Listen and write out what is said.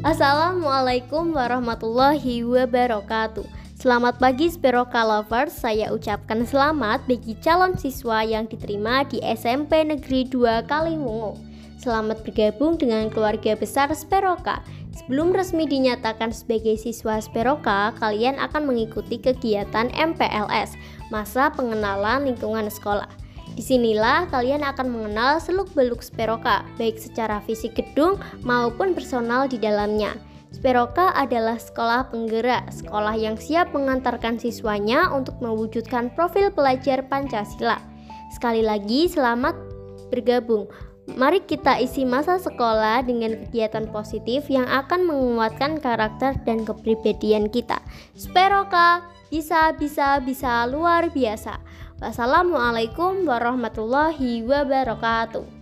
Assalamualaikum warahmatullahi wabarakatuh. Selamat pagi Speroka Lovers, saya ucapkan selamat bagi calon siswa yang diterima di SMP Negeri 2 Kaliwungu. Selamat bergabung dengan keluarga besar Speroka. Sebelum resmi dinyatakan sebagai siswa Speroka, kalian akan mengikuti kegiatan MPLS, masa pengenalan lingkungan sekolah. Di sinilah kalian akan mengenal seluk-beluk Speroka, baik secara fisik gedung maupun personal di dalamnya. Speroka adalah sekolah penggerak, sekolah yang siap mengantarkan siswanya untuk mewujudkan profil pelajar Pancasila. Sekali lagi, selamat bergabung. Mari kita isi masa sekolah dengan kegiatan positif yang akan menguatkan karakter dan kepribadian kita. Speroka bisa, bisa, bisa luar biasa. Wassalamualaikum warahmatullahi wabarakatuh.